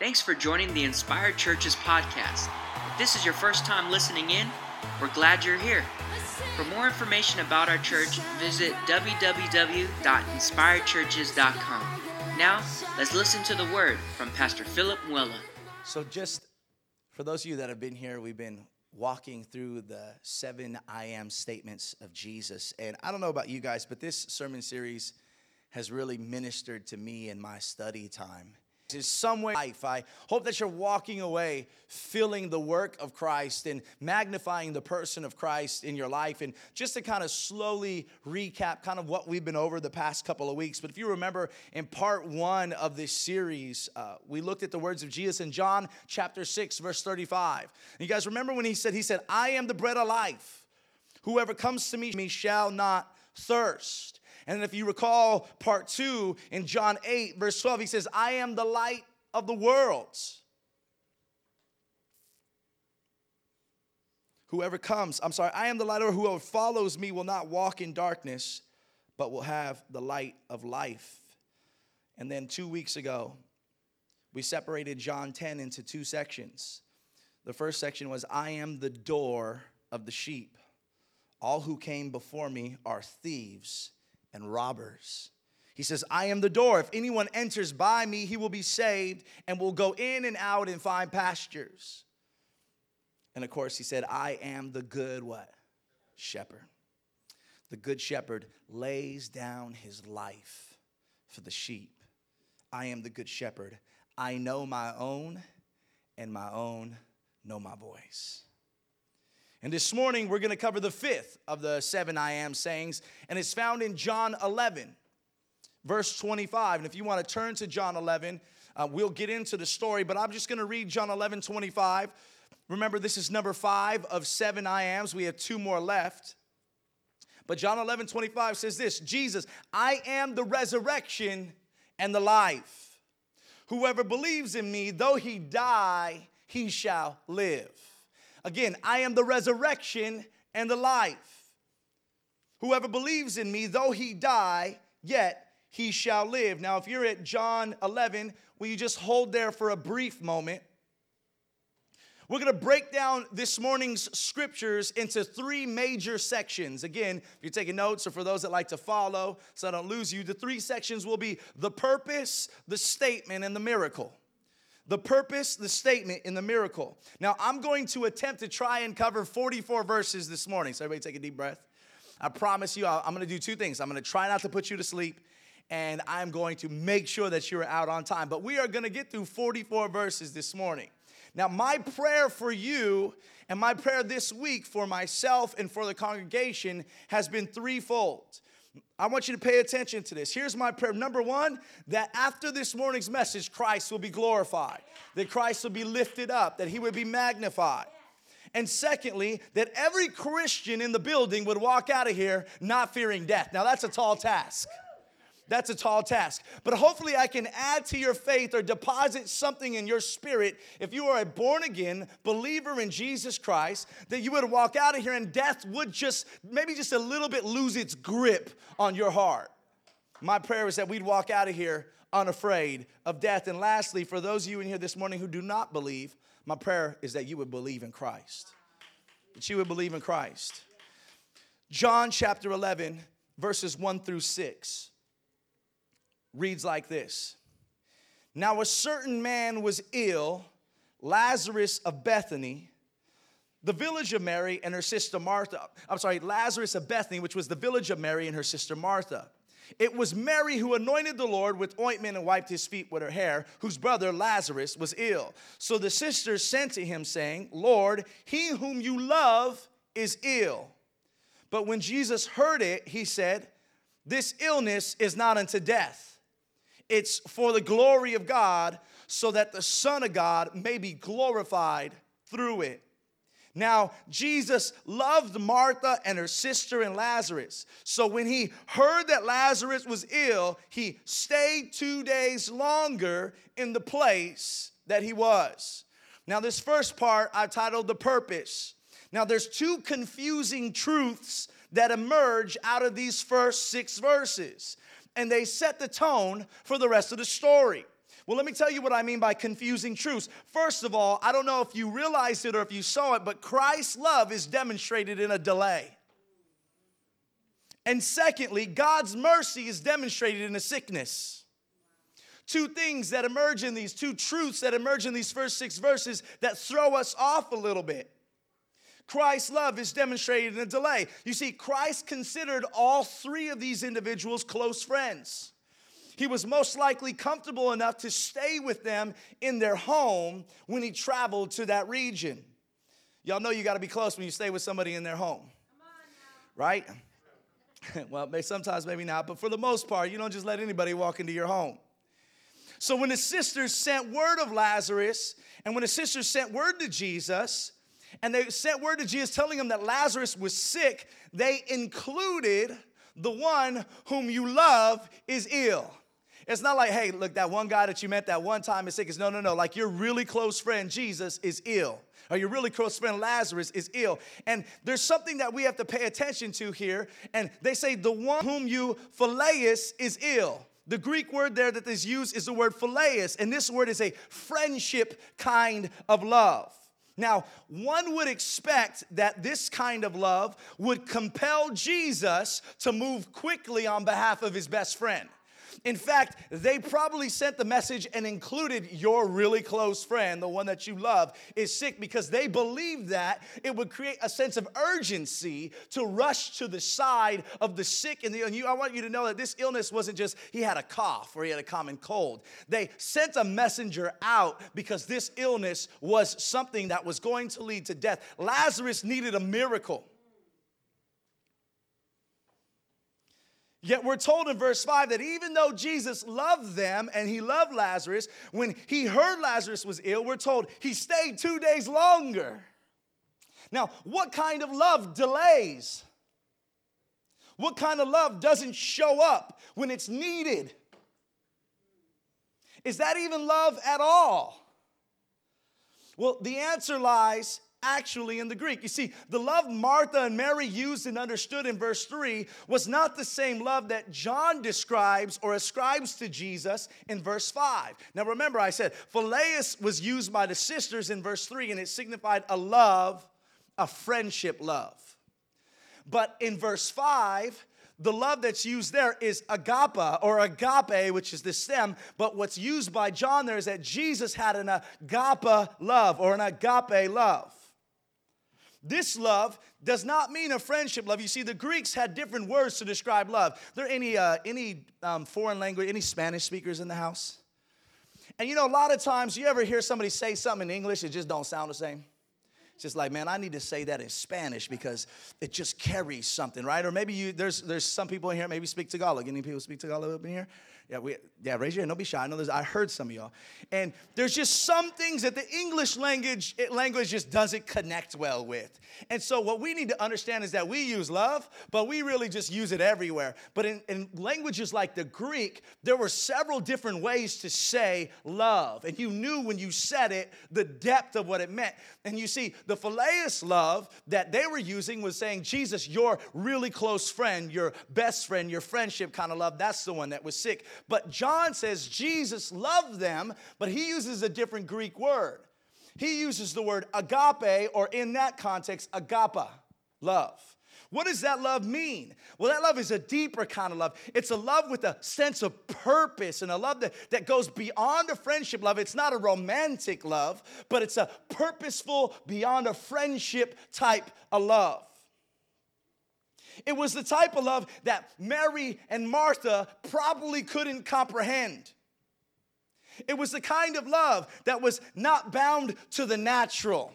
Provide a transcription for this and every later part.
Thanks for joining the Inspired Churches podcast. If this is your first time listening in, we're glad you're here. For more information about our church, visit www.inspiredchurches.com. Now, let's listen to the word from Pastor Philip Muella. So, just for those of you that have been here, we've been walking through the seven I am statements of Jesus. And I don't know about you guys, but this sermon series has really ministered to me in my study time is some way life. I hope that you're walking away feeling the work of Christ and magnifying the person of Christ in your life. And just to kind of slowly recap kind of what we've been over the past couple of weeks. But if you remember in part one of this series, uh, we looked at the words of Jesus in John chapter 6, verse 35. And you guys remember when he said, He said, I am the bread of life. Whoever comes to me shall not thirst. And if you recall part two in John 8, verse 12, he says, I am the light of the world. Whoever comes, I'm sorry, I am the light, or whoever follows me will not walk in darkness, but will have the light of life. And then two weeks ago, we separated John 10 into two sections. The first section was, I am the door of the sheep. All who came before me are thieves and robbers. He says, I am the door. If anyone enters by me, he will be saved and will go in and out and find pastures. And of course, he said, I am the good what? Shepherd. The good shepherd lays down his life for the sheep. I am the good shepherd. I know my own, and my own know my voice. And this morning, we're going to cover the fifth of the seven I am sayings, and it's found in John 11, verse 25. And if you want to turn to John 11, uh, we'll get into the story, but I'm just going to read John 11, 25. Remember, this is number five of seven I ams. We have two more left. But John 11, 25 says this Jesus, I am the resurrection and the life. Whoever believes in me, though he die, he shall live. Again, I am the resurrection and the life. Whoever believes in me, though he die, yet he shall live. Now, if you're at John 11, will you just hold there for a brief moment? We're going to break down this morning's scriptures into three major sections. Again, if you're taking notes or for those that like to follow so I don't lose you, the three sections will be the purpose, the statement, and the miracle the purpose, the statement, and the miracle. Now, I'm going to attempt to try and cover 44 verses this morning. So, everybody take a deep breath. I promise you, I'm going to do two things. I'm going to try not to put you to sleep, and I'm going to make sure that you're out on time. But we are going to get through 44 verses this morning. Now, my prayer for you and my prayer this week for myself and for the congregation has been threefold. I want you to pay attention to this. Here's my prayer. Number one, that after this morning's message, Christ will be glorified, that Christ will be lifted up, that he would be magnified. And secondly, that every Christian in the building would walk out of here not fearing death. Now, that's a tall task. That's a tall task. But hopefully, I can add to your faith or deposit something in your spirit if you are a born again believer in Jesus Christ, that you would walk out of here and death would just, maybe just a little bit lose its grip on your heart. My prayer is that we'd walk out of here unafraid of death. And lastly, for those of you in here this morning who do not believe, my prayer is that you would believe in Christ. That you would believe in Christ. John chapter 11, verses 1 through 6 reads like this Now a certain man was ill, Lazarus of Bethany, the village of Mary and her sister Martha. I'm sorry, Lazarus of Bethany, which was the village of Mary and her sister Martha. It was Mary who anointed the Lord with ointment and wiped his feet with her hair, whose brother Lazarus was ill. So the sisters sent to him, saying, Lord, he whom you love is ill. But when Jesus heard it, he said, This illness is not unto death it's for the glory of God, so that the Son of God may be glorified through it. Now, Jesus loved Martha and her sister and Lazarus. So when he heard that Lazarus was ill, he stayed two days longer in the place that he was. Now, this first part I titled The Purpose. Now, there's two confusing truths that emerge out of these first six verses and they set the tone for the rest of the story. Well, let me tell you what I mean by confusing truths. First of all, I don't know if you realized it or if you saw it, but Christ's love is demonstrated in a delay. And secondly, God's mercy is demonstrated in a sickness. Two things that emerge in these, two truths that emerge in these first six verses that throw us off a little bit. Christ's love is demonstrated in a delay. You see, Christ considered all three of these individuals close friends. He was most likely comfortable enough to stay with them in their home when he traveled to that region. Y'all know you got to be close when you stay with somebody in their home, right? well, sometimes maybe not, but for the most part, you don't just let anybody walk into your home. So when the sisters sent word of Lazarus, and when the sisters sent word to Jesus, and they sent word to Jesus telling him that Lazarus was sick, they included the one whom you love is ill. It's not like, hey, look, that one guy that you met that one time is sick. It's no, no, no. Like your really close friend, Jesus, is ill. Or your really close friend, Lazarus, is ill. And there's something that we have to pay attention to here. And they say, the one whom you phileuos is ill. The Greek word there that is used is the word phileuos. And this word is a friendship kind of love. Now, one would expect that this kind of love would compel Jesus to move quickly on behalf of his best friend. In fact, they probably sent the message and included your really close friend, the one that you love, is sick because they believed that it would create a sense of urgency to rush to the side of the sick. And, the, and you, I want you to know that this illness wasn't just he had a cough or he had a common cold. They sent a messenger out because this illness was something that was going to lead to death. Lazarus needed a miracle. Yet we're told in verse 5 that even though Jesus loved them and he loved Lazarus, when he heard Lazarus was ill, we're told he stayed two days longer. Now, what kind of love delays? What kind of love doesn't show up when it's needed? Is that even love at all? Well, the answer lies actually in the Greek. You see, the love Martha and Mary used and understood in verse 3 was not the same love that John describes or ascribes to Jesus in verse 5. Now remember, I said phileuos was used by the sisters in verse 3 and it signified a love, a friendship love. But in verse 5, the love that's used there is agape or agape, which is the stem. But what's used by John there is that Jesus had an agape love or an agape love. This love does not mean a friendship love. You see, the Greeks had different words to describe love. There any uh, any um, foreign language, any Spanish speakers in the house? And you know, a lot of times you ever hear somebody say something in English, it just don't sound the same. It's just like, man, I need to say that in Spanish because it just carries something, right? Or maybe you there's there's some people in here maybe speak Tagalog. Any people speak Tagalog up in here? Yeah, we, yeah, raise your hand. Don't be shy. I know there's, I heard some of y'all. And there's just some things that the English language, eh, language just doesn't connect well with. And so what we need to understand is that we use love, but we really just use it everywhere. But in, in languages like the Greek, there were several different ways to say love. And you knew when you said it, the depth of what it meant. And you see, the phileuos love that they were using was saying, Jesus, your really close friend, your best friend, your friendship kind of love, that's the one that was sick. But John says Jesus loved them, but he uses a different Greek word. He uses the word agape, or in that context, agapa, love. What does that love mean? Well, that love is a deeper kind of love. It's a love with a sense of purpose and a love that, that goes beyond a friendship love. It's not a romantic love, but it's a purposeful, beyond a friendship type of love. It was the type of love that Mary and Martha probably couldn't comprehend. It was the kind of love that was not bound to the natural.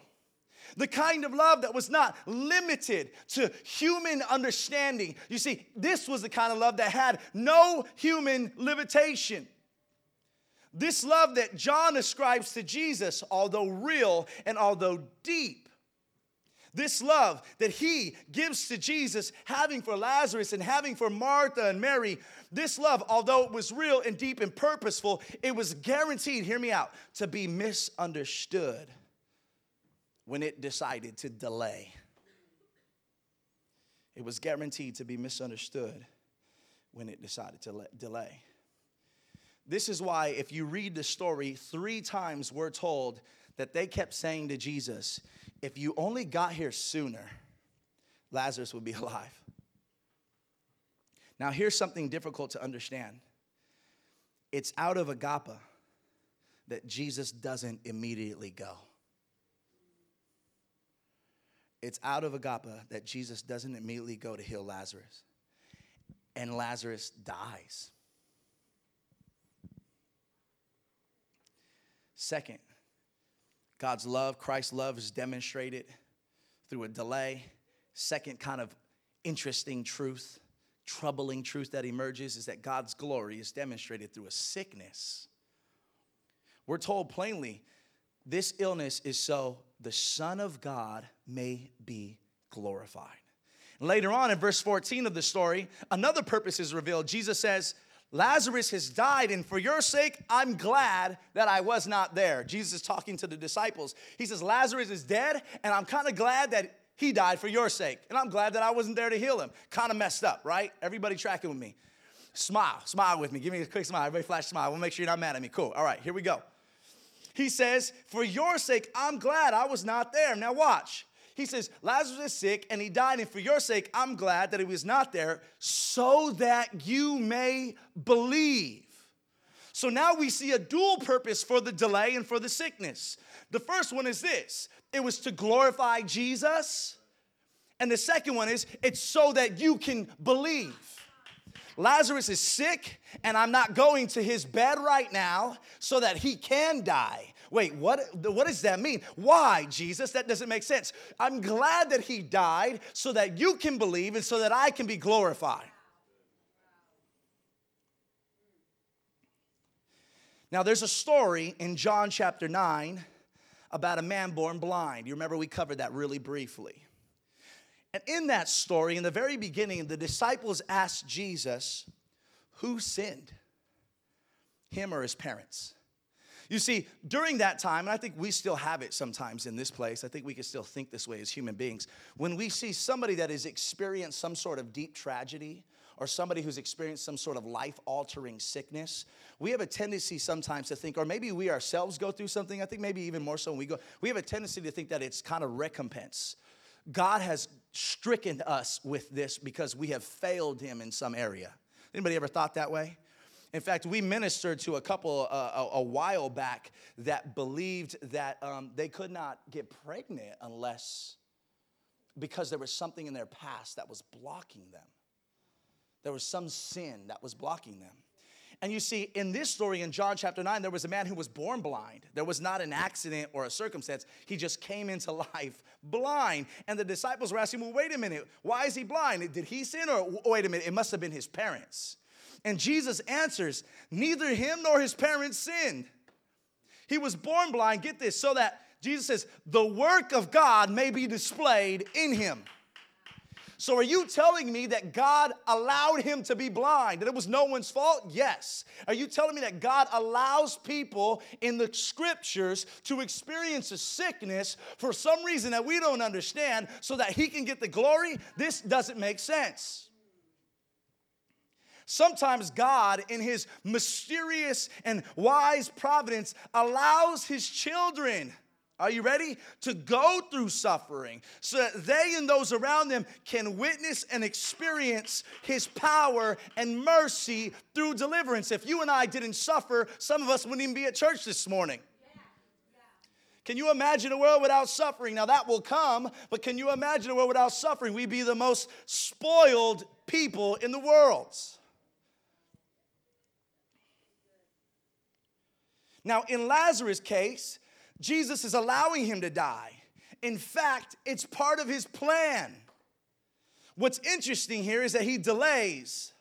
The kind of love that was not limited to human understanding. You see, this was the kind of love that had no human limitation. This love that John ascribes to Jesus, although real and although deep, this love that he gives to Jesus, having for Lazarus and having for Martha and Mary, this love, although it was real and deep and purposeful, it was guaranteed, hear me out, to be misunderstood when it decided to delay. It was guaranteed to be misunderstood when it decided to delay. This is why, if you read the story, three times we're told that they kept saying to Jesus, If you only got here sooner, Lazarus would be alive. Now, here's something difficult to understand it's out of agape that Jesus doesn't immediately go. It's out of agape that Jesus doesn't immediately go to heal Lazarus. And Lazarus dies. Second, God's love, Christ's love is demonstrated through a delay. Second, kind of interesting truth, troubling truth that emerges is that God's glory is demonstrated through a sickness. We're told plainly this illness is so the Son of God may be glorified. later on in verse 14 of the story, another purpose is revealed. Jesus says, Lazarus has died, and for your sake, I'm glad that I was not there. Jesus is talking to the disciples. He says, Lazarus is dead, and I'm kind of glad that he died for your sake. And I'm glad that I wasn't there to heal him. Kind of messed up, right? Everybody tracking with me. Smile, smile with me. Give me a quick smile. Everybody flash smile. We'll make sure you're not mad at me. Cool. All right, here we go. He says, For your sake, I'm glad I was not there. Now, watch. He says, Lazarus is sick and he died, and for your sake, I'm glad that he was not there so that you may believe. So now we see a dual purpose for the delay and for the sickness. The first one is this it was to glorify Jesus. And the second one is it's so that you can believe. Lazarus is sick, and I'm not going to his bed right now so that he can die. Wait, what, what does that mean? Why, Jesus? That doesn't make sense. I'm glad that he died so that you can believe and so that I can be glorified. Now, there's a story in John chapter 9 about a man born blind. You remember we covered that really briefly. And in that story, in the very beginning, the disciples asked Jesus, Who sinned? Him or his parents? You see, during that time, and I think we still have it sometimes in this place, I think we can still think this way as human beings. When we see somebody that has experienced some sort of deep tragedy, or somebody who's experienced some sort of life altering sickness, we have a tendency sometimes to think, or maybe we ourselves go through something, I think maybe even more so when we go, we have a tendency to think that it's kind of recompense. God has stricken us with this because we have failed him in some area. Anybody ever thought that way? In fact, we ministered to a couple uh, a, a, while back that believed that um, they could not get pregnant unless because there was something in their past that was blocking them. There was some sin that was blocking them. And you see, in this story in John chapter 9, there was a man who was born blind. There was not an accident or a circumstance. He just came into life blind. And the disciples were asking, well, wait a minute, why is he blind? Did he sin? Or wait a minute, it must have been his parents. And Jesus answers, Neither him nor his parents sinned. He was born blind, get this, so that Jesus says, the work of God may be displayed in him. So, are you telling me that God allowed him to be blind, that it was no one's fault? Yes. Are you telling me that God allows people in the scriptures to experience a sickness for some reason that we don't understand so that he can get the glory? This doesn't make sense. Sometimes God, in his mysterious and wise providence, allows his children. Are you ready? To go through suffering so that they and those around them can witness and experience His power and mercy through deliverance. If you and I didn't suffer, some of us wouldn't even be at church this morning. Can you imagine a world without suffering? Now that will come, but can you imagine a world without suffering? We'd be the most spoiled people in the world. Now, in Lazarus' case, Jesus is allowing him to die. In fact, it's part of his plan. What's interesting here is that he delays.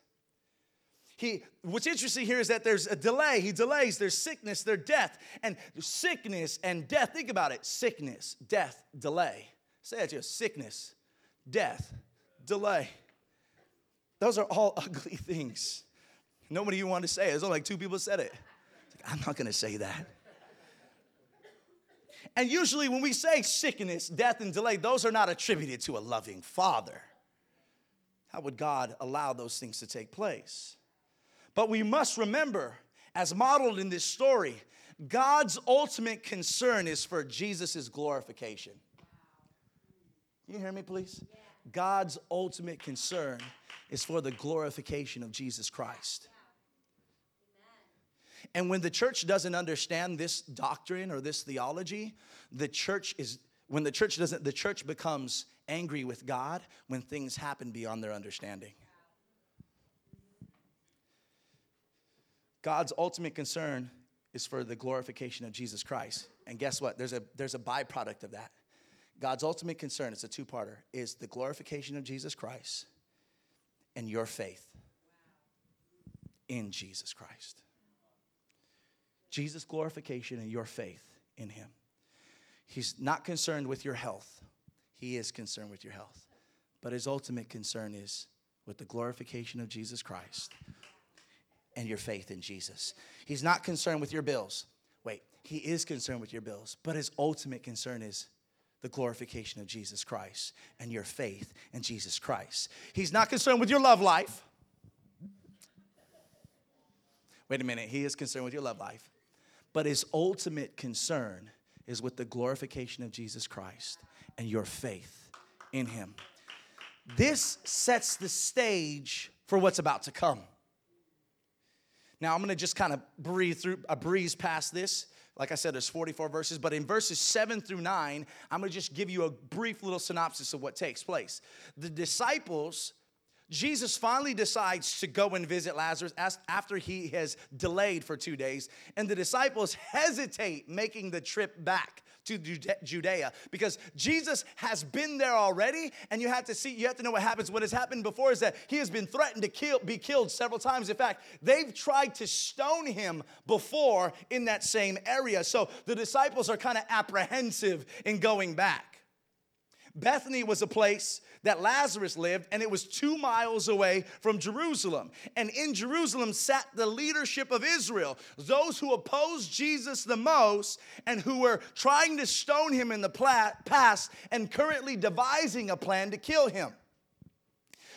He, what's interesting here is that there's a delay. He delays. There's sickness, there's death. And sickness and death, think about it sickness, death, delay. Say that to sickness, death, delay. Those are all ugly things. Nobody even wanted to say it. There's only like two people said it. I'm not going to say that. And usually, when we say sickness, death, and delay, those are not attributed to a loving father. How would God allow those things to take place? But we must remember as modeled in this story, God's ultimate concern is for Jesus' glorification. You hear me, please? God's ultimate concern is for the glorification of Jesus Christ. And when the church doesn't understand this doctrine or this theology, the church is when the church doesn't the church becomes angry with God when things happen beyond their understanding. God's ultimate concern is for the glorification of Jesus Christ. And guess what? There's a there's a byproduct of that. God's ultimate concern, it's a two-parter, is the glorification of Jesus Christ and your faith in Jesus Christ. Jesus' glorification and your faith in him. He's not concerned with your health. He is concerned with your health. But his ultimate concern is with the glorification of Jesus Christ and your faith in Jesus. He's not concerned with your bills. Wait, he is concerned with your bills, but his ultimate concern is the glorification of Jesus Christ and your faith in Jesus Christ. He's not concerned with your love life. Wait a minute, he is concerned with your love life. But his ultimate concern is with the glorification of Jesus Christ and your faith in him. This sets the stage for what's about to come. Now I'm going to just kind of breathe through a breeze past this. Like I said, there's 44 verses, but in verses 7 through 9, I'm going to just give you a brief little synopsis of what takes place. The disciples Jesus finally decides to go and visit Lazarus after he has delayed for two days, and the disciples hesitate making the trip back to Judea because Jesus has been there already, and you have to see, you have to know what happens. What has happened before is that he has been threatened to kill, be killed several times. In fact, they've tried to stone him before in that same area. So the disciples are kind of apprehensive in going back. Bethany was a place that Lazarus lived, and it was two miles away from Jerusalem. And in Jerusalem sat the leadership of Israel, those who opposed Jesus the most and who were trying to stone him in the past and currently devising a plan to kill him.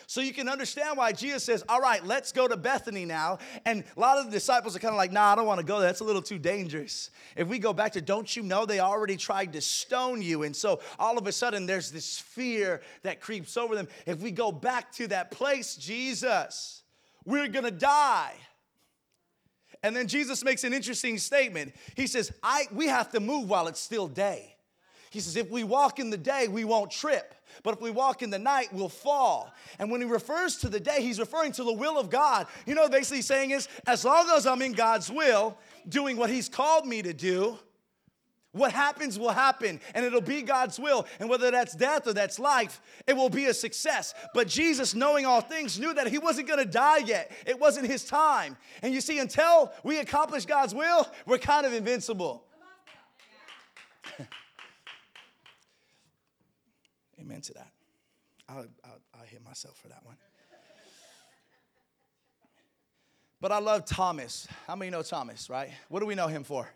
So you can understand why Jesus says, All right, let's go to Bethany now. And a lot of the disciples are kind of like, Nah, I don't want to go there. That's a little too dangerous. If we go back to, Don't you know they already tried to stone you? And so all of a sudden there's this fear that creeps over them. If we go back to that place, Jesus, we're going to die. And then Jesus makes an interesting statement. He says, I, We have to move while it's still day. He says, If we walk in the day, we won't trip. But if we walk in the night, we'll fall. And when he refers to the day, he's referring to the will of God. You know, basically saying is, as long as I'm in God's will, doing what he's called me to do, what happens will happen, and it'll be God's will. And whether that's death or that's life, it will be a success. But Jesus, knowing all things, knew that he wasn't gonna die yet. It wasn't his time. And you see, until we accomplish God's will, we're kind of invincible. Amen to that. I'll, I'll, I'll hit myself for that one. But I love Thomas. How many know Thomas, right? What do we know him for?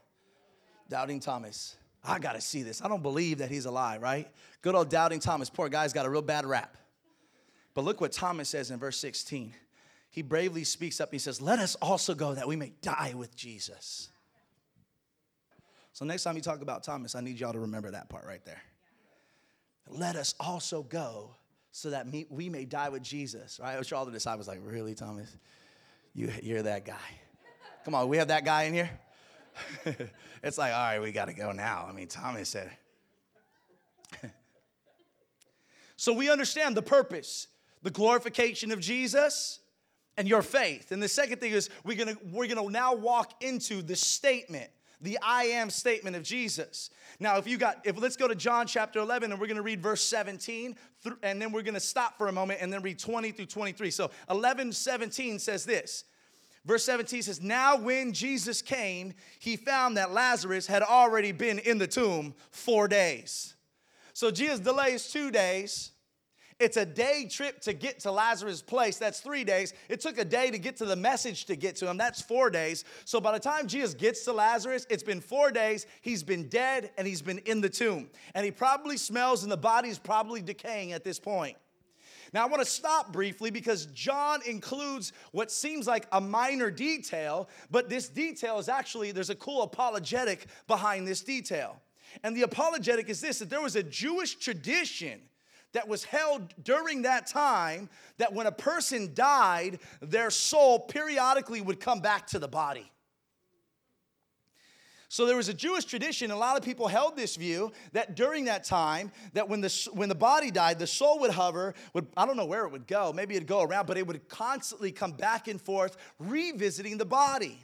Doubting Thomas. I got to see this. I don't believe that he's alive, right? Good old doubting Thomas. Poor guy's got a real bad rap. But look what Thomas says in verse 16. He bravely speaks up. He says, Let us also go that we may die with Jesus. So, next time you talk about Thomas, I need y'all to remember that part right there let us also go so that we may die with Jesus. Right? I'm all the disciples like, really, Thomas? You, you're that guy. Come on, we have that guy in here? it's like, all right, we got to go now. I mean, Thomas said. so we understand the purpose, the glorification of Jesus and your faith. And the second thing is we're gonna, we're gonna now walk into the statement the I am statement of Jesus. Now, if you got, if let's go to John chapter 11 and we're gonna read verse 17, and then we're gonna stop for a moment and then read 20 through 23. So 11, 17 says this. Verse 17 says, Now when Jesus came, he found that Lazarus had already been in the tomb four days. So Jesus delays two days it's a day trip to get to Lazarus' place. That's three days. It took a day to get to the message to get to him. That's four days. So by the time Jesus gets to Lazarus, it's been four days. He's been dead and he's been in the tomb. And he probably smells, and the body's probably decaying at this point. Now, I want to stop briefly because John includes what seems like a minor detail, but this detail is actually, there's a cool apologetic behind this detail. And the apologetic is this that there was a Jewish tradition that was held during that time that when a person died, their soul periodically would come back to the body. So there was a Jewish tradition, a lot of people held this view that during that time, that when the, when the body died, the soul would hover, would, I don't know where it would go, maybe it'd go around, but it would constantly come back and forth, revisiting the body.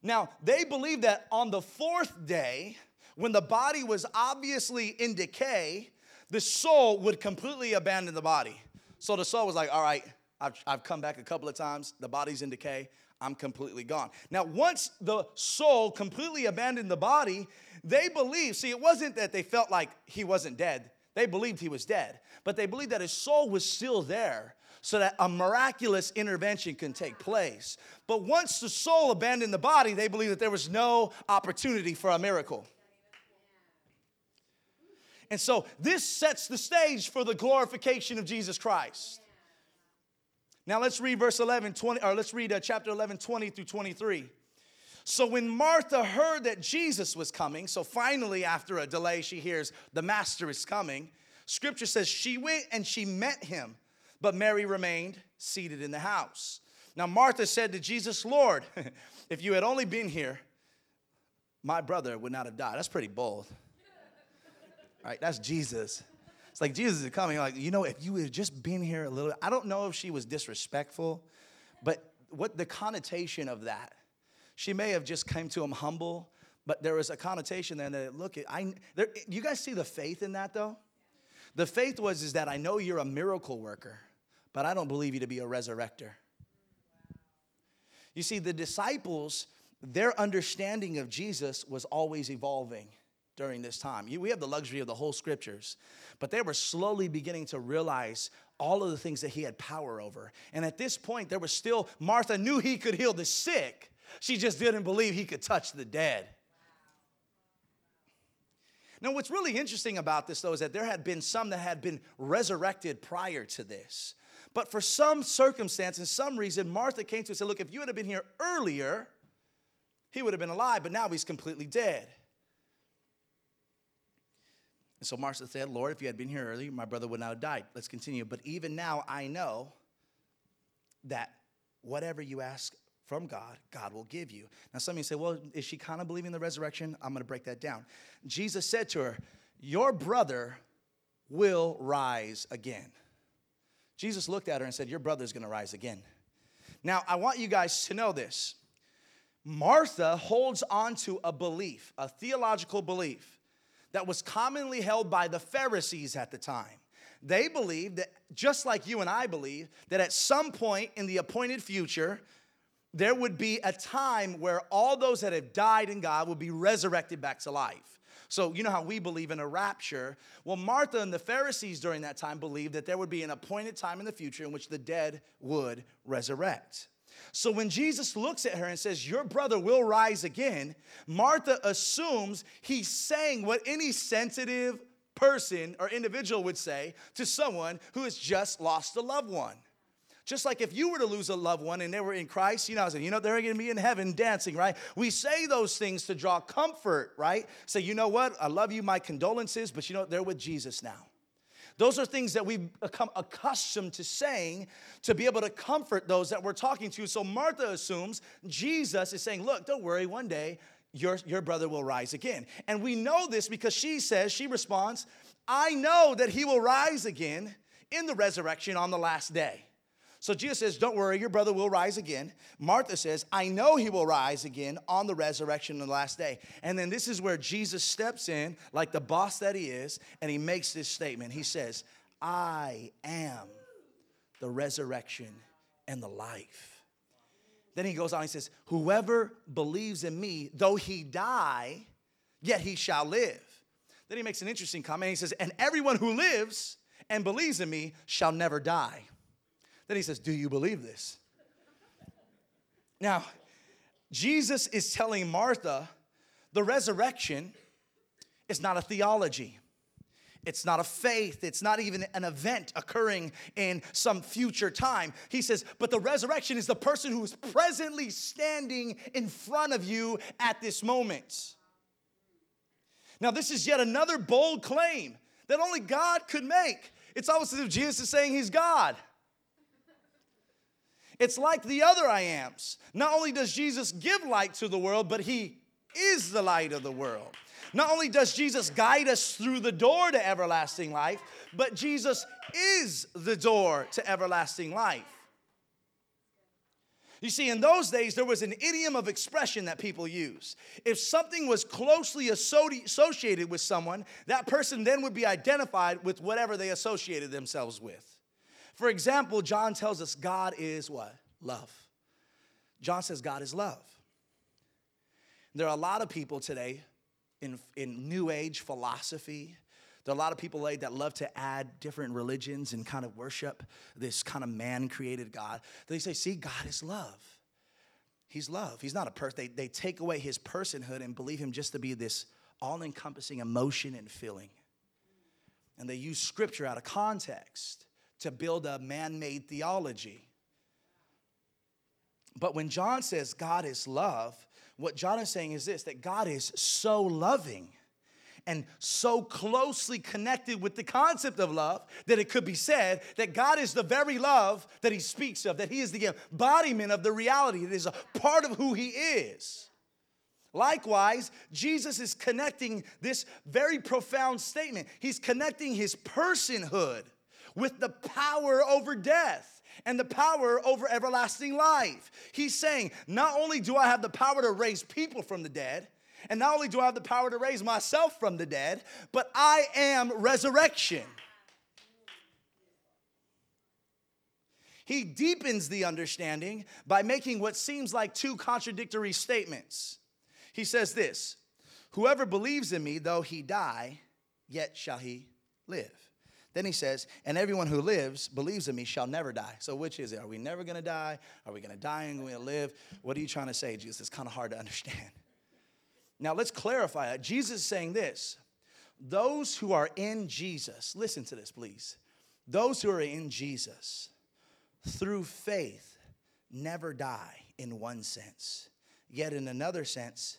Now, they believed that on the fourth day, when the body was obviously in decay, the soul would completely abandon the body. So the soul was like, all right, I've, I've come back a couple of times, the body's in decay, I'm completely gone. Now, once the soul completely abandoned the body, they believed, see, it wasn't that they felt like he wasn't dead. They believed he was dead, but they believed that his soul was still there so that a miraculous intervention can take place. But once the soul abandoned the body, they believed that there was no opportunity for a miracle. And so this sets the stage for the glorification of Jesus Christ. Now let's read verse 11, 20, or let's read uh, chapter 11, 20 through 23. So when Martha heard that Jesus was coming, so finally after a delay, she hears the master is coming. Scripture says she went and she met him, but Mary remained seated in the house. Now Martha said to Jesus, Lord, if you had only been here, my brother would not have died. That's pretty bold. Right? That's Jesus. It's like Jesus is coming. Like, you know, if you had just been here a little, I don't know if she was disrespectful, but what the connotation of that, she may have just came to him humble, but there was a connotation there that look, I, there, you guys see the faith in that though? The faith was is that I know you're a miracle worker, but I don't believe you to be a resurrector. You see, the disciples, their understanding of Jesus was always evolving during this time. We have the luxury of the whole scriptures, but they were slowly beginning to realize all of the things that he had power over. And at this point, there was still, Martha knew he could heal the sick, she just didn't believe he could touch the dead. Now, what's really interesting about this, though, is that there had been some that had been resurrected prior to this. But for some circumstance and some reason, Martha came to and said, Look, if you had have been here earlier, he would have been alive, but now he's completely dead. And so Martha said, Lord, if you had been here early, my brother would not have died. Let's continue. But even now, I know that whatever you ask from God, God will give you. Now, some of you say, well, is she kind of believing the resurrection? I'm going to break that down. Jesus said to her, Your brother will rise again. Jesus looked at her and said, Your brother's going to rise again. Now, I want you guys to know this. Martha holds on to a belief, a theological belief that was commonly held by the Pharisees at the time. They believed that, just like you and I believe, that at some point in the appointed future, there would be a time where all those that have died in God would be resurrected back to life. So, you know how we believe in a rapture? Well, Martha and the Pharisees during that time believed that there would be an appointed time in the future in which the dead would resurrect. So when Jesus looks at her and says, Your brother will rise again, Martha assumes he's saying what any sensitive person or individual would say to someone who has just lost a loved one. Just like if you were to lose a loved one and they were in Christ, you know, I said, you know, they're gonna be in heaven dancing, right? We say those things to draw comfort, right? Say, you know what? I love you, my condolences, but you know, they're with Jesus now. Those are things that we've become accustomed to saying to be able to comfort those that we're talking to. So Martha assumes Jesus is saying, Look, don't worry, one day your, your brother will rise again. And we know this because she says, she responds, I know that he will rise again in the resurrection on the last day. So Jesus says, Don't worry, your brother will rise again. Martha says, I know he will rise again on the resurrection on the last day. And then this is where Jesus steps in, like the boss that he is, and he makes this statement. He says, I am the resurrection and the life. Then he goes on, he says, Whoever believes in me, though he die, yet he shall live. Then he makes an interesting comment. He says, And everyone who lives and believes in me shall never die. Then he says, Do you believe this? Now, Jesus is telling Martha the resurrection is not a theology. It's not a faith. It's not even an event occurring in some future time. He says, but the resurrection is the person who is presently standing in front of you at this moment. Now, this is yet another bold claim that only God could make. It's almost as if Jesus is saying he's God. It's like the other I ams. Not only does Jesus give light to the world, but he is the light of the world. Not only does Jesus guide us through the door to everlasting life, but Jesus is the door to everlasting life. You see, in those days, there was an idiom of expression that people use. If something was closely associated with someone, that person then would be identified with whatever they associated themselves with. For example, John tells us God is what? Love. John says God is love. There are a lot of people today in, in New Age philosophy. There are a lot of people that love to add different religions and kind of worship this kind of man created God. They say, see, God is love. He's love. He's not a person. They, they take away his personhood and believe him just to be this all encompassing emotion and feeling. And they use scripture out of context to build a man made theology. But when John says God is love, what John is saying is this that God is so loving and so closely connected with the concept of love that it could be said that God is the very love that he speaks of, that he is the embodiment of the reality, it is a part of who he is. Likewise, Jesus is connecting this very profound statement. He's connecting his personhood with the power over death and the power over everlasting life. He's saying, Not only do I have the power to raise people from the dead, and not only do I have the power to raise myself from the dead, but I am resurrection. He deepens the understanding by making what seems like two contradictory statements. He says this Whoever believes in me, though he die, yet shall he live. Then he says, and everyone who lives, believes in me, shall never die. So which is it? Are we never gonna die? Are we gonna die and we're gonna live? What are you trying to say, Jesus? It's kind of hard to understand. Now let's clarify it. Jesus is saying this those who are in Jesus, listen to this, please. Those who are in Jesus through faith never die in one sense, yet in another sense,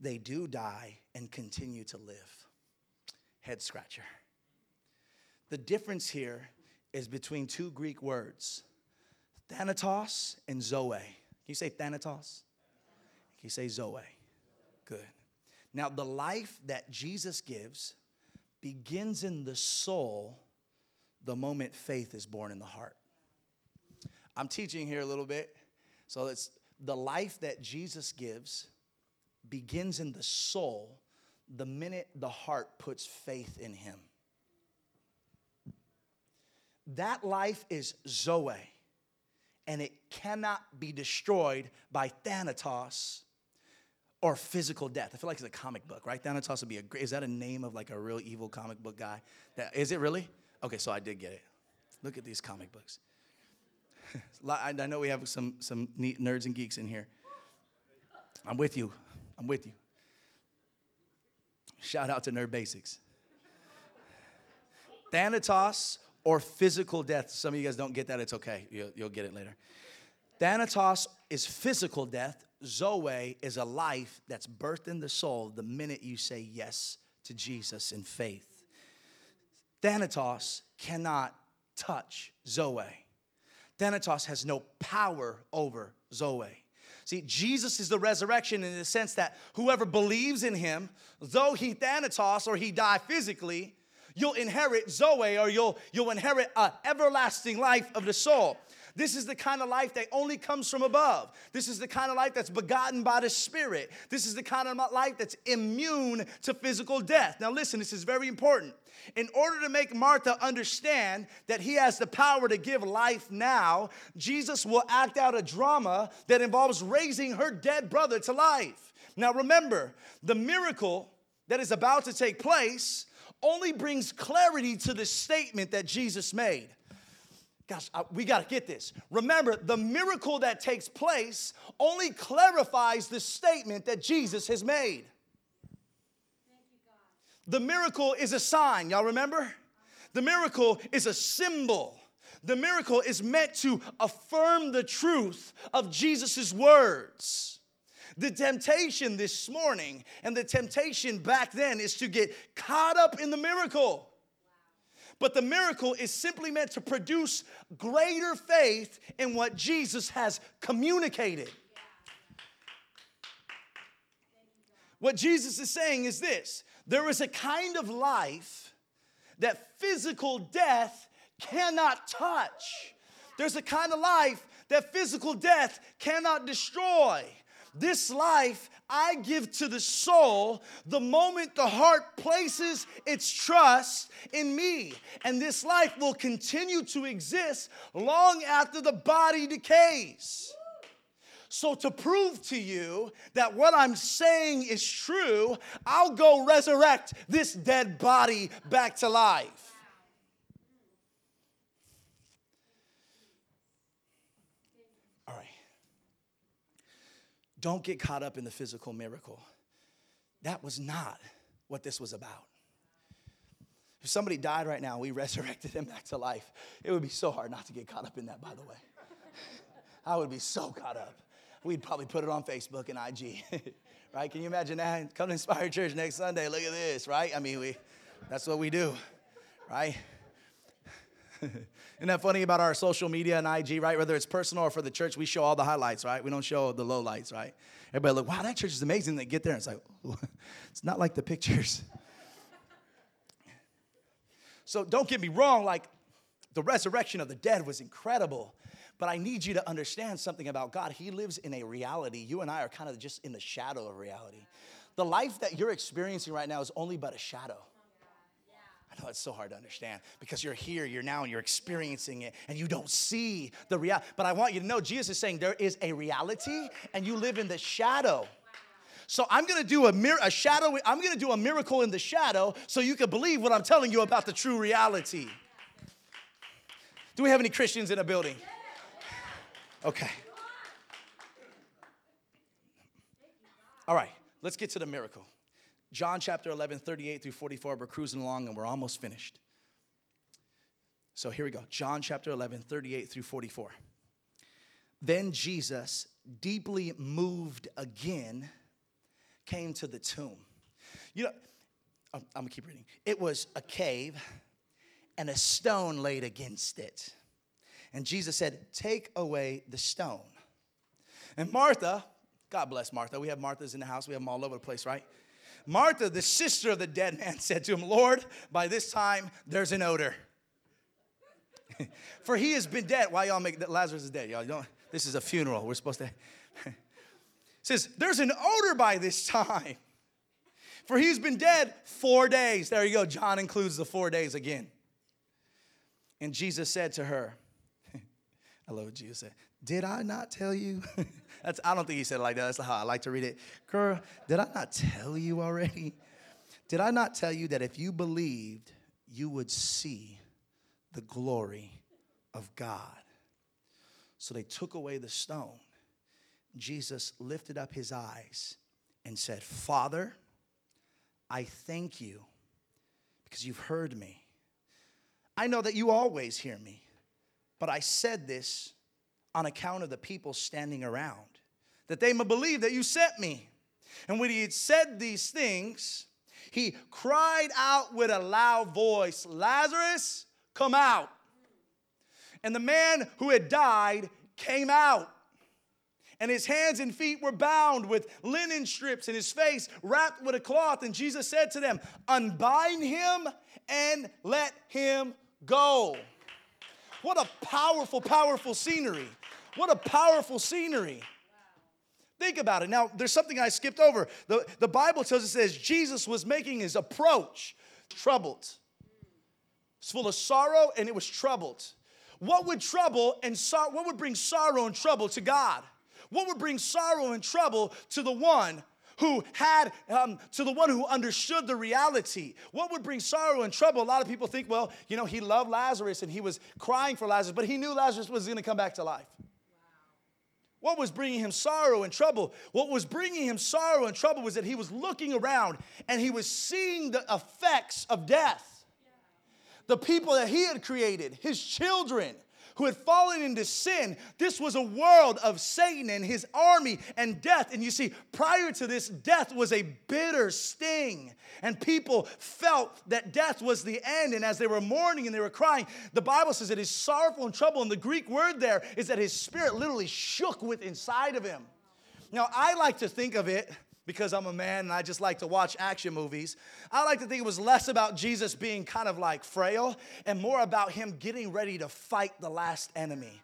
they do die and continue to live. Head scratcher. The difference here is between two Greek words, thanatos and zoe. Can you say thanatos? Can you say zoe? Good. Now, the life that Jesus gives begins in the soul the moment faith is born in the heart. I'm teaching here a little bit. So it's the life that Jesus gives begins in the soul the minute the heart puts faith in him. That life is Zoe, and it cannot be destroyed by Thanatos or physical death. I feel like it's a comic book, right? Thanatos would be a great, is that a name of like a real evil comic book guy? That, is it really? Okay, so I did get it. Look at these comic books. I know we have some, some neat nerds and geeks in here. I'm with you. I'm with you. Shout out to Nerd Basics. Thanatos or physical death. Some of you guys don't get that, it's okay. You'll, you'll get it later. Thanatos is physical death. Zoe is a life that's birthed in the soul the minute you say yes to Jesus in faith. Thanatos cannot touch Zoe. Thanatos has no power over Zoe. See, Jesus is the resurrection in the sense that whoever believes in him, though he Thanatos or he die physically, you'll inherit Zoe or you'll, you'll inherit a everlasting life of the soul. This is the kind of life that only comes from above. This is the kind of life that's begotten by the Spirit. This is the kind of life that's immune to physical death. Now, listen, this is very important. In order to make Martha understand that he has the power to give life now, Jesus will act out a drama that involves raising her dead brother to life. Now, remember, the miracle that is about to take place only brings clarity to the statement that Jesus made. Gosh, I, we got to get this. Remember, the miracle that takes place only clarifies the statement that Jesus has made. The miracle is a sign. Y'all remember? The miracle is a symbol. The miracle is meant to affirm the truth of Jesus' words. The temptation this morning and the temptation back then is to get caught up in the miracle. But the miracle is simply meant to produce greater faith in what Jesus has communicated. What Jesus is saying is this there is a kind of life that physical death cannot touch. There's a kind of life that physical death cannot destroy. This life I give to the soul the moment the heart places its trust in me. And this life will continue to exist long after the body decays. So, to prove to you that what I'm saying is true, I'll go resurrect this dead body back to life. Don't get caught up in the physical miracle. That was not what this was about. If somebody died right now, we resurrected them back to life. It would be so hard not to get caught up in that, by the way. I would be so caught up we'd probably put it on Facebook and IG, right? Can you imagine that? Come to Inspired Church next Sunday. Look at this, right? I mean, we, that's what we do, right? Isn't that funny about our social media and IG, right? Whether it's personal or for the church, we show all the highlights, right? We don't show the low lights, right? Everybody look, wow, that church is amazing. They get there, and it's like, it's not like the pictures. So don't get me wrong, like the resurrection of the dead was incredible. But I need you to understand something about God. He lives in a reality. You and I are kind of just in the shadow of reality. The life that you're experiencing right now is only but a shadow. Know it's so hard to understand because you're here, you're now, and you're experiencing it, and you don't see the reality. But I want you to know Jesus is saying there is a reality, and you live in the shadow. So I'm gonna do a, mir- a shadow, I'm gonna do a miracle in the shadow so you can believe what I'm telling you about the true reality. Do we have any Christians in a building? Okay. All right, let's get to the miracle. John chapter 11, 38 through 44. We're cruising along and we're almost finished. So here we go. John chapter 11, 38 through 44. Then Jesus, deeply moved again, came to the tomb. You know, I'm, I'm gonna keep reading. It was a cave and a stone laid against it. And Jesus said, Take away the stone. And Martha, God bless Martha. We have Marthas in the house, we have them all over the place, right? Martha, the sister of the dead man, said to him, Lord, by this time there's an odor. For he has been dead. Why y'all make that Lazarus is dead? Y'all don't, this is a funeral. We're supposed to. says, There's an odor by this time. For he's been dead four days. There you go. John includes the four days again. And Jesus said to her, I love what Jesus said. Did I not tell you? That's, I don't think he said it like that. That's how I like to read it. Girl, did I not tell you already? Did I not tell you that if you believed, you would see the glory of God? So they took away the stone. Jesus lifted up his eyes and said, Father, I thank you because you've heard me. I know that you always hear me. But I said this on account of the people standing around, that they may believe that you sent me. And when he had said these things, he cried out with a loud voice, Lazarus, come out. And the man who had died came out. And his hands and feet were bound with linen strips, and his face wrapped with a cloth. And Jesus said to them, Unbind him and let him go. What a powerful, powerful scenery. What a powerful scenery. Think about it. Now, there's something I skipped over. The, the Bible tells us says Jesus was making his approach troubled. It's full of sorrow and it was troubled. What would trouble and sor- what would bring sorrow and trouble to God? What would bring sorrow and trouble to the one who had, um, to the one who understood the reality. What would bring sorrow and trouble? A lot of people think, well, you know, he loved Lazarus and he was crying for Lazarus, but he knew Lazarus was going to come back to life. What was bringing him sorrow and trouble? What was bringing him sorrow and trouble was that he was looking around and he was seeing the effects of death. The people that he had created, his children, who had fallen into sin. This was a world of Satan and his army and death. And you see, prior to this, death was a bitter sting. And people felt that death was the end. And as they were mourning and they were crying, the Bible says it is sorrowful and trouble. And the Greek word there is that his spirit literally shook with inside of him. Now, I like to think of it because I'm a man and I just like to watch action movies. I like to think it was less about Jesus being kind of like frail and more about him getting ready to fight the last enemy.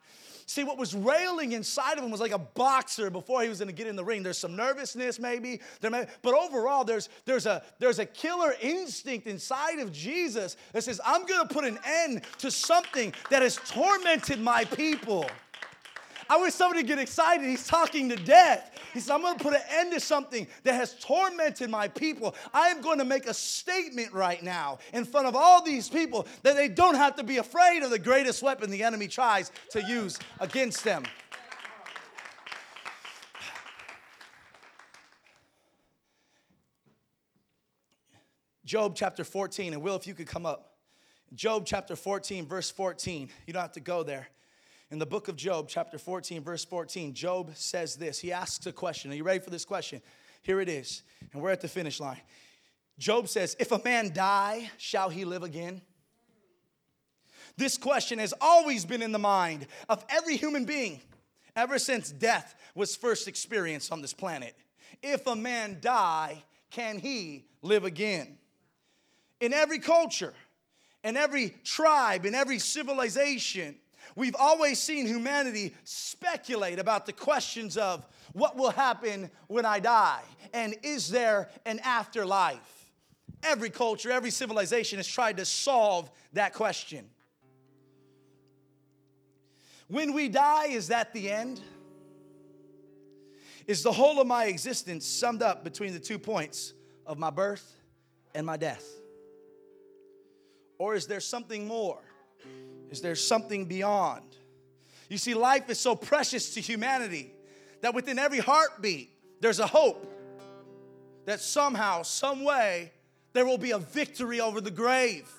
See, what was railing inside of him was like a boxer before he was going to get in the ring. There's some nervousness, maybe, there may, but overall, there's, there's, a, there's a killer instinct inside of Jesus that says, I'm going to put an end to something that has tormented my people. I wish somebody get excited. He's talking to death. He said, I'm going to put an end to something that has tormented my people. I am going to make a statement right now in front of all these people that they don't have to be afraid of the greatest weapon the enemy tries to use against them. Job chapter 14, and Will, if you could come up. Job chapter 14, verse 14. You don't have to go there in the book of Job, chapter 14, verse 14, Job says this. He asks a question. Are you ready for this question? Here it is. And we're at the finish line. Job says, If a man die, shall he live again? This question has always been in the mind of every human being ever since death was first experienced on this planet. If a man die, can he live again? In every culture, in every tribe, in every civilization, We've always seen humanity speculate about the questions of what will happen when I die and is there an afterlife? Every culture, every civilization has tried to solve that question. When we die, is that the end? Is the whole of my existence summed up between the two points of my birth and my death? Or is there something more? Is there something beyond? You see, life is so precious to humanity that within every heartbeat, there's a hope that somehow, some way, there will be a victory over the grave.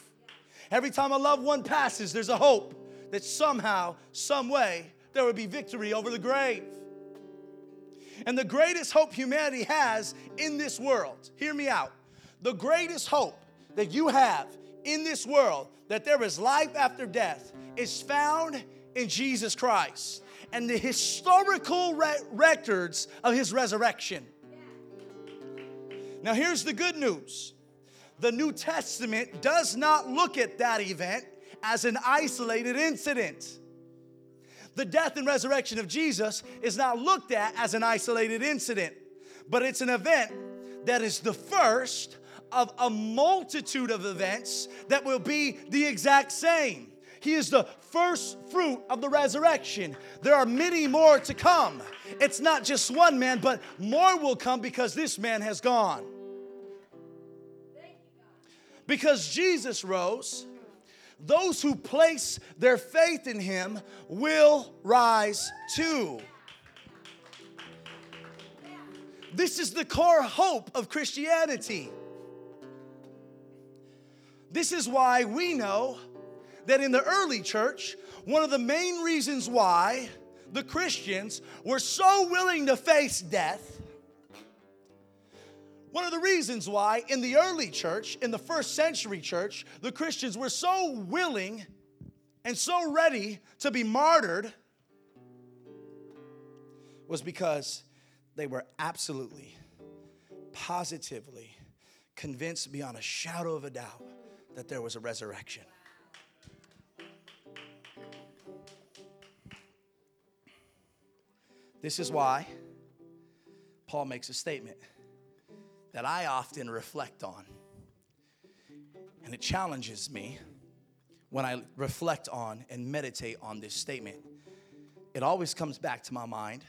Every time a loved one passes, there's a hope that somehow, some way, there will be victory over the grave. And the greatest hope humanity has in this world, hear me out, the greatest hope that you have in this world that there is life after death is found in Jesus Christ and the historical re- records of his resurrection. Now, here's the good news the New Testament does not look at that event as an isolated incident. The death and resurrection of Jesus is not looked at as an isolated incident, but it's an event that is the first of a multitude of events that will be the exact same. He is the first fruit of the resurrection. There are many more to come. It's not just one man, but more will come because this man has gone. Because Jesus rose, those who place their faith in him will rise too. This is the core hope of Christianity. This is why we know that in the early church, one of the main reasons why the Christians were so willing to face death, one of the reasons why in the early church, in the first century church, the Christians were so willing and so ready to be martyred was because they were absolutely, positively convinced beyond a shadow of a doubt that there was a resurrection. This is why Paul makes a statement that I often reflect on. And it challenges me when I reflect on and meditate on this statement. It always comes back to my mind.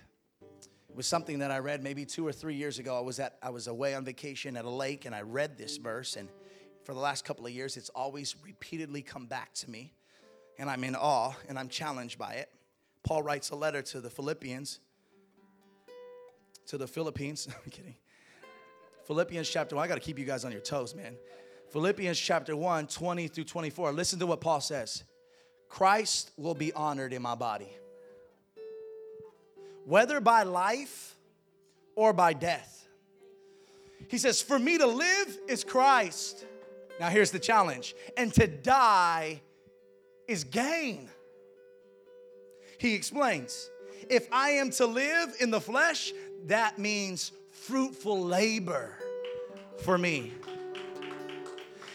It was something that I read maybe two or three years ago. I was at I was away on vacation at a lake and I read this verse and for the last couple of years, it's always repeatedly come back to me, and I'm in awe and I'm challenged by it. Paul writes a letter to the Philippians, to the Philippines. I'm kidding. Philippians chapter 1. I got to keep you guys on your toes, man. Philippians chapter 1, 20 through 24. Listen to what Paul says Christ will be honored in my body, whether by life or by death. He says, For me to live is Christ. Now, here's the challenge, and to die is gain. He explains, If I am to live in the flesh, that means fruitful labor for me.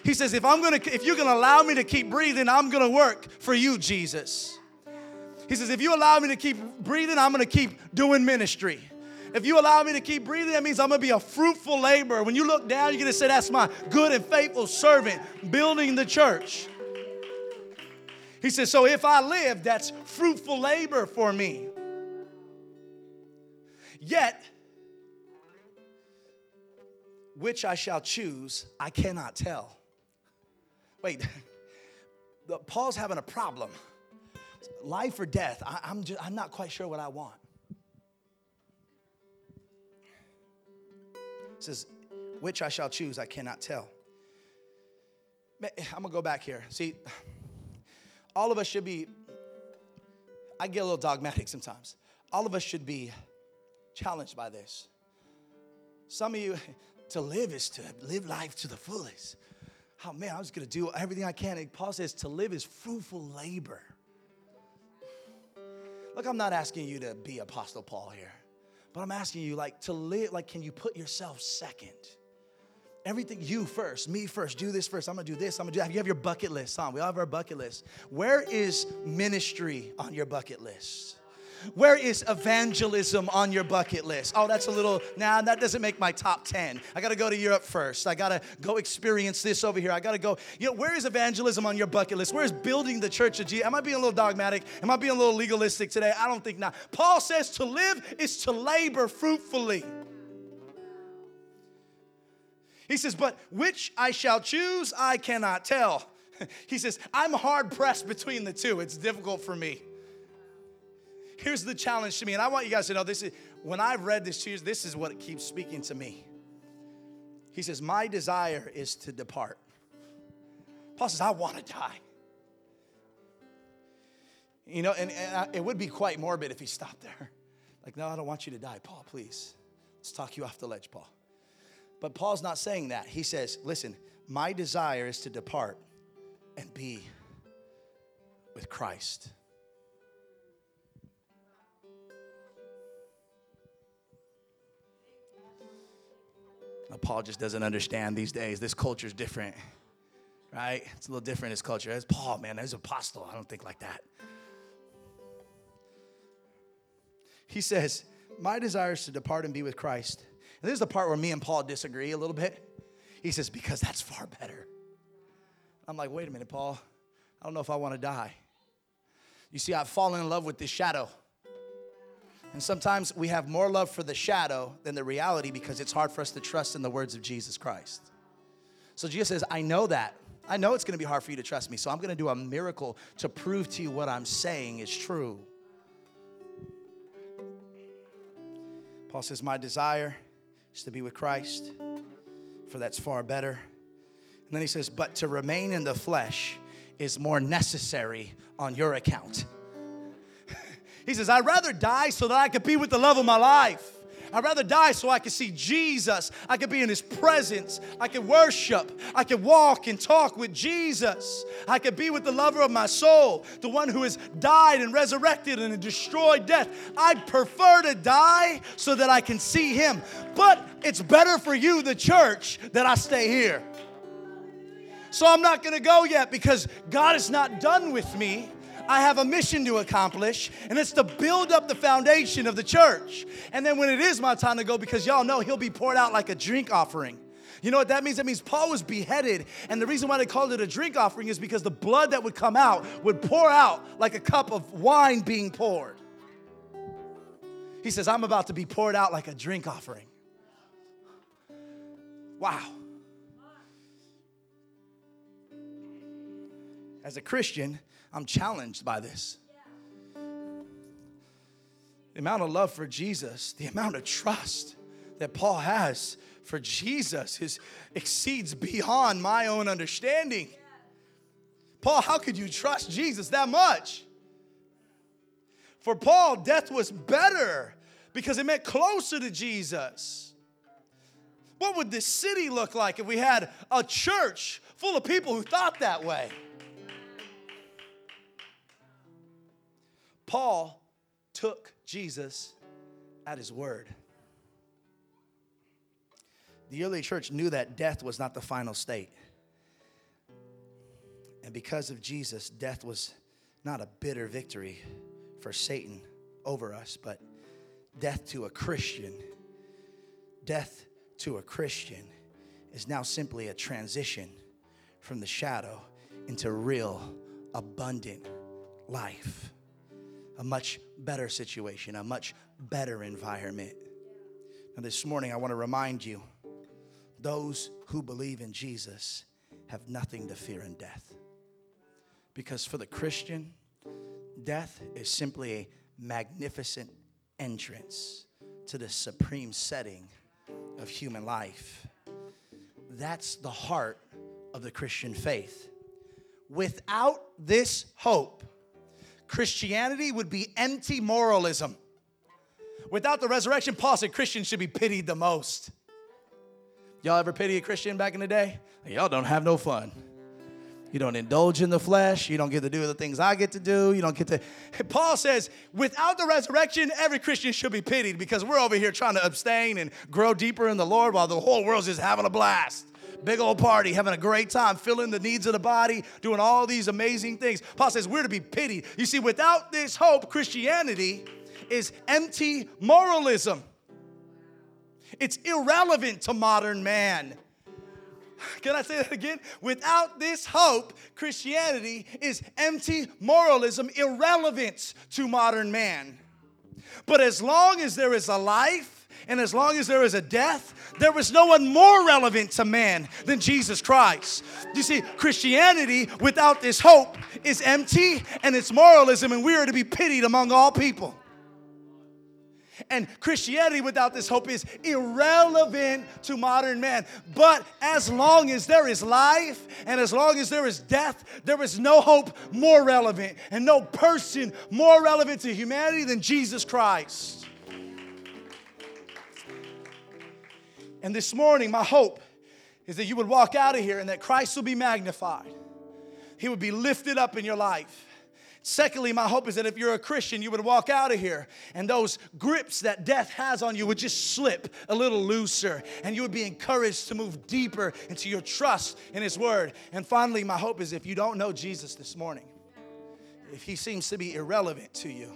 He says, if I'm gonna, if you're gonna allow me to keep breathing, I'm gonna work for you, Jesus. He says, if you allow me to keep breathing, I'm gonna keep doing ministry. If you allow me to keep breathing, that means I'm gonna be a fruitful laborer. When you look down, you're gonna say, That's my good and faithful servant building the church. He says, So if I live, that's fruitful labor for me. Yet, which I shall choose, I cannot tell. Wait, Paul's having a problem. Life or death, I, am just, I'm not quite sure what I want. Says, which I shall choose, I cannot tell. I'm gonna go back here. See, all of us should be, I get a little dogmatic sometimes. All of us should be challenged by this. Some of you, to live is to live life to the fullest. Oh man, I'm just gonna do everything I can. And Paul says to live is fruitful labor. Look, I'm not asking you to be Apostle Paul here, but I'm asking you, like, to live, like, can you put yourself second? Everything you first, me first, do this first. I'm gonna do this. I'm gonna do that. You have your bucket list, huh? We all have our bucket list. Where is ministry on your bucket list? Where is evangelism on your bucket list? Oh, that's a little, nah, that doesn't make my top 10. I gotta go to Europe first. I gotta go experience this over here. I gotta go, you know, where is evangelism on your bucket list? Where is building the church of Jesus? Am I being a little dogmatic? Am I being a little legalistic today? I don't think not. Paul says to live is to labor fruitfully. He says, but which I shall choose, I cannot tell. He says, I'm hard pressed between the two. It's difficult for me here's the challenge to me, and I want you guys to know this is when I've read this to you, this is what it keeps speaking to me. He says, My desire is to depart. Paul says, I want to die. You know, and, and I, it would be quite morbid if he stopped there. Like, no, I don't want you to die. Paul, please. Let's talk you off the ledge, Paul. But Paul's not saying that. He says, listen, my desire is to depart and be with Christ. Paul just doesn't understand these days. This culture is different, right? It's a little different, his culture. As Paul, man, as apostle, I don't think like that. He says, My desire is to depart and be with Christ. And this is the part where me and Paul disagree a little bit. He says, Because that's far better. I'm like, Wait a minute, Paul. I don't know if I want to die. You see, I've fallen in love with this shadow. And sometimes we have more love for the shadow than the reality because it's hard for us to trust in the words of Jesus Christ. So Jesus says, I know that. I know it's going to be hard for you to trust me, so I'm going to do a miracle to prove to you what I'm saying is true. Paul says, My desire is to be with Christ, for that's far better. And then he says, But to remain in the flesh is more necessary on your account. He says, I'd rather die so that I could be with the love of my life. I'd rather die so I could see Jesus. I could be in his presence. I could worship. I could walk and talk with Jesus. I could be with the lover of my soul, the one who has died and resurrected and destroyed death. I'd prefer to die so that I can see him. But it's better for you, the church, that I stay here. So I'm not going to go yet because God is not done with me. I have a mission to accomplish, and it's to build up the foundation of the church. And then when it is my time to go, because y'all know he'll be poured out like a drink offering. You know what that means? That means Paul was beheaded, and the reason why they called it a drink offering is because the blood that would come out would pour out like a cup of wine being poured. He says, I'm about to be poured out like a drink offering. Wow. As a Christian, I'm challenged by this. the amount of love for Jesus, the amount of trust that Paul has for Jesus is exceeds beyond my own understanding. Paul, how could you trust Jesus that much? For Paul, death was better because it meant closer to Jesus. What would this city look like if we had a church full of people who thought that way? Paul took Jesus at his word. The early church knew that death was not the final state. And because of Jesus, death was not a bitter victory for Satan over us, but death to a Christian, death to a Christian is now simply a transition from the shadow into real, abundant life. A much better situation, a much better environment. Now, this morning, I want to remind you those who believe in Jesus have nothing to fear in death. Because for the Christian, death is simply a magnificent entrance to the supreme setting of human life. That's the heart of the Christian faith. Without this hope, Christianity would be empty moralism. Without the resurrection, Paul said Christians should be pitied the most. Y'all ever pity a Christian back in the day? Y'all don't have no fun. You don't indulge in the flesh. You don't get to do the things I get to do. You don't get to. Paul says, without the resurrection, every Christian should be pitied because we're over here trying to abstain and grow deeper in the Lord while the whole world's just having a blast. Big old party, having a great time, filling the needs of the body, doing all these amazing things. Paul says we're to be pitied. You see, without this hope, Christianity is empty moralism. It's irrelevant to modern man. Can I say that again? Without this hope, Christianity is empty moralism, irrelevant to modern man. But as long as there is a life and as long as there is a death, there is no one more relevant to man than Jesus Christ. You see, Christianity without this hope is empty and it's moralism, and we are to be pitied among all people. And Christianity without this hope is irrelevant to modern man. But as long as there is life and as long as there is death, there is no hope more relevant and no person more relevant to humanity than Jesus Christ. And this morning, my hope is that you would walk out of here and that Christ will be magnified. He would be lifted up in your life Secondly, my hope is that if you're a Christian, you would walk out of here and those grips that death has on you would just slip a little looser and you would be encouraged to move deeper into your trust in His Word. And finally, my hope is if you don't know Jesus this morning, if He seems to be irrelevant to you,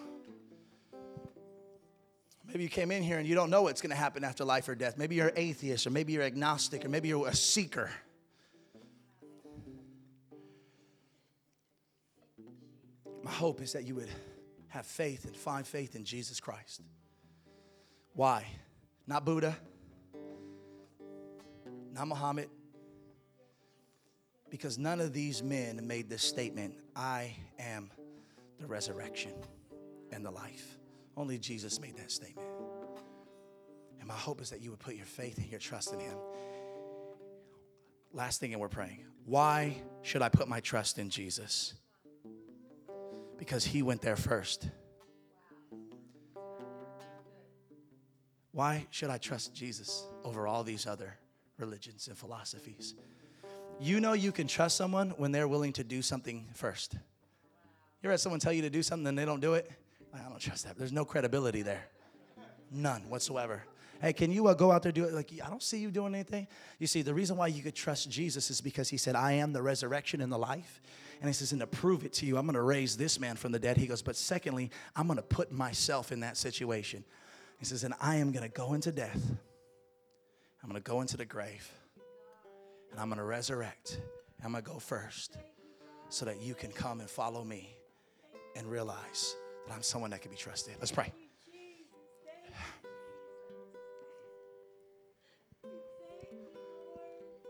Maybe you came in here and you don't know what's going to happen after life or death. Maybe you're atheist, or maybe you're agnostic, or maybe you're a seeker. My hope is that you would have faith and find faith in Jesus Christ. Why? Not Buddha, not Muhammad, because none of these men made this statement I am the resurrection and the life. Only Jesus made that statement. And my hope is that you would put your faith and your trust in Him. Last thing, and we're praying. Why should I put my trust in Jesus? Because he went there first. Why should I trust Jesus over all these other religions and philosophies? You know you can trust someone when they're willing to do something first. You ever had someone tell you to do something and they don't do it? I don't trust that. There's no credibility there. None whatsoever. Hey, can you uh, go out there do it? Like, I don't see you doing anything. You see, the reason why you could trust Jesus is because he said, I am the resurrection and the life. And he says, and to prove it to you, I'm going to raise this man from the dead. He goes, but secondly, I'm going to put myself in that situation. He says, and I am going to go into death. I'm going to go into the grave. And I'm going to resurrect. I'm going to go first so that you can come and follow me and realize but I'm someone that can be trusted. Let's pray.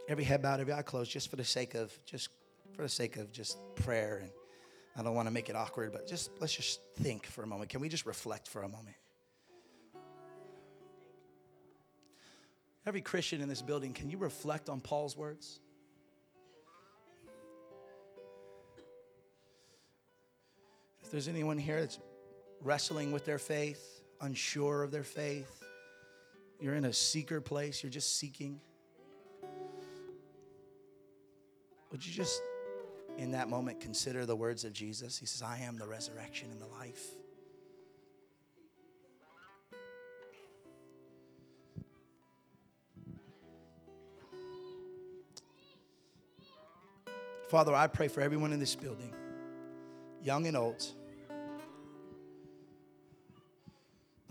Every head bowed, every eye closed, just for the sake of just for the sake of just prayer and I don't want to make it awkward, but just let's just think for a moment. Can we just reflect for a moment? Every Christian in this building, can you reflect on Paul's words? If there's anyone here that's wrestling with their faith, unsure of their faith, you're in a seeker place, you're just seeking. Would you just, in that moment, consider the words of Jesus? He says, I am the resurrection and the life. Father, I pray for everyone in this building, young and old.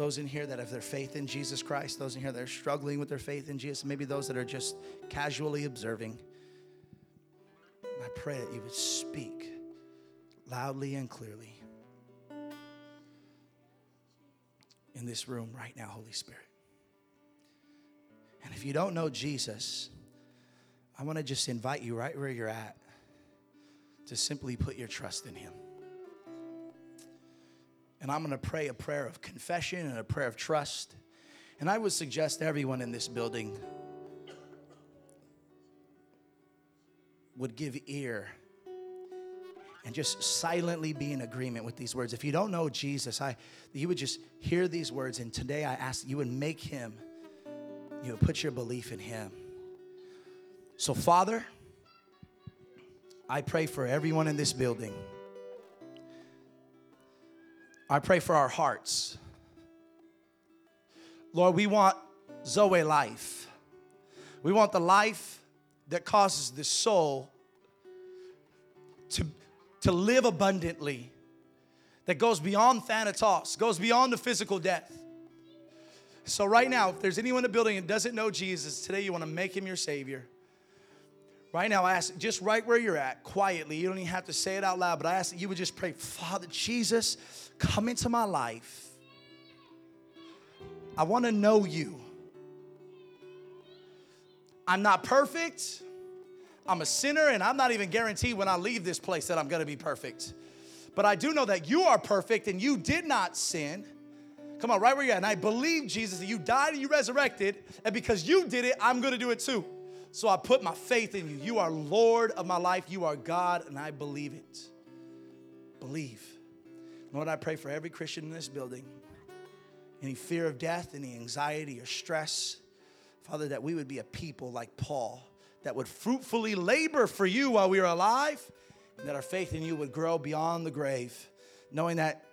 Those in here that have their faith in Jesus Christ, those in here that are struggling with their faith in Jesus, maybe those that are just casually observing. I pray that you would speak loudly and clearly in this room right now, Holy Spirit. And if you don't know Jesus, I want to just invite you right where you're at to simply put your trust in Him. And I'm going to pray a prayer of confession and a prayer of trust. And I would suggest everyone in this building would give ear and just silently be in agreement with these words. If you don't know Jesus, I you would just hear these words and today I ask you would make him you would put your belief in him. So Father, I pray for everyone in this building. I pray for our hearts. Lord, we want Zoe life. We want the life that causes the soul to, to live abundantly, that goes beyond thanatos, goes beyond the physical death. So, right now, if there's anyone in the building that doesn't know Jesus, today you want to make him your Savior. Right now, I ask just right where you're at, quietly. You don't even have to say it out loud, but I ask that you would just pray, Father Jesus, come into my life. I want to know you. I'm not perfect. I'm a sinner, and I'm not even guaranteed when I leave this place that I'm going to be perfect. But I do know that you are perfect and you did not sin. Come on, right where you're at. And I believe, Jesus, that you died and you resurrected, and because you did it, I'm going to do it too. So I put my faith in you. You are Lord of my life. You are God, and I believe it. Believe. Lord, I pray for every Christian in this building. Any fear of death, any anxiety or stress, Father, that we would be a people like Paul that would fruitfully labor for you while we are alive, and that our faith in you would grow beyond the grave, knowing that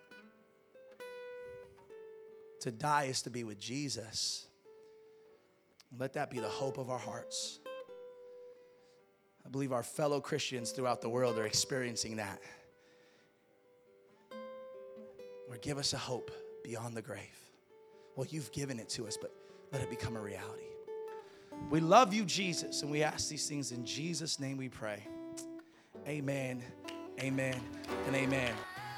to die is to be with Jesus. Let that be the hope of our hearts. I believe our fellow Christians throughout the world are experiencing that. Lord, give us a hope beyond the grave. Well, you've given it to us, but let it become a reality. We love you, Jesus, and we ask these things in Jesus' name we pray. Amen, amen, and amen.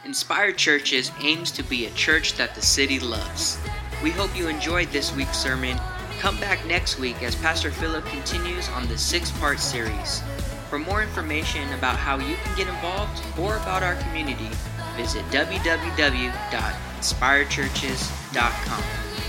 Inspired Churches aims to be a church that the city loves. We hope you enjoyed this week's sermon. Come back next week as Pastor Philip continues on the six part series. For more information about how you can get involved or about our community, visit www.inspiredchurches.com.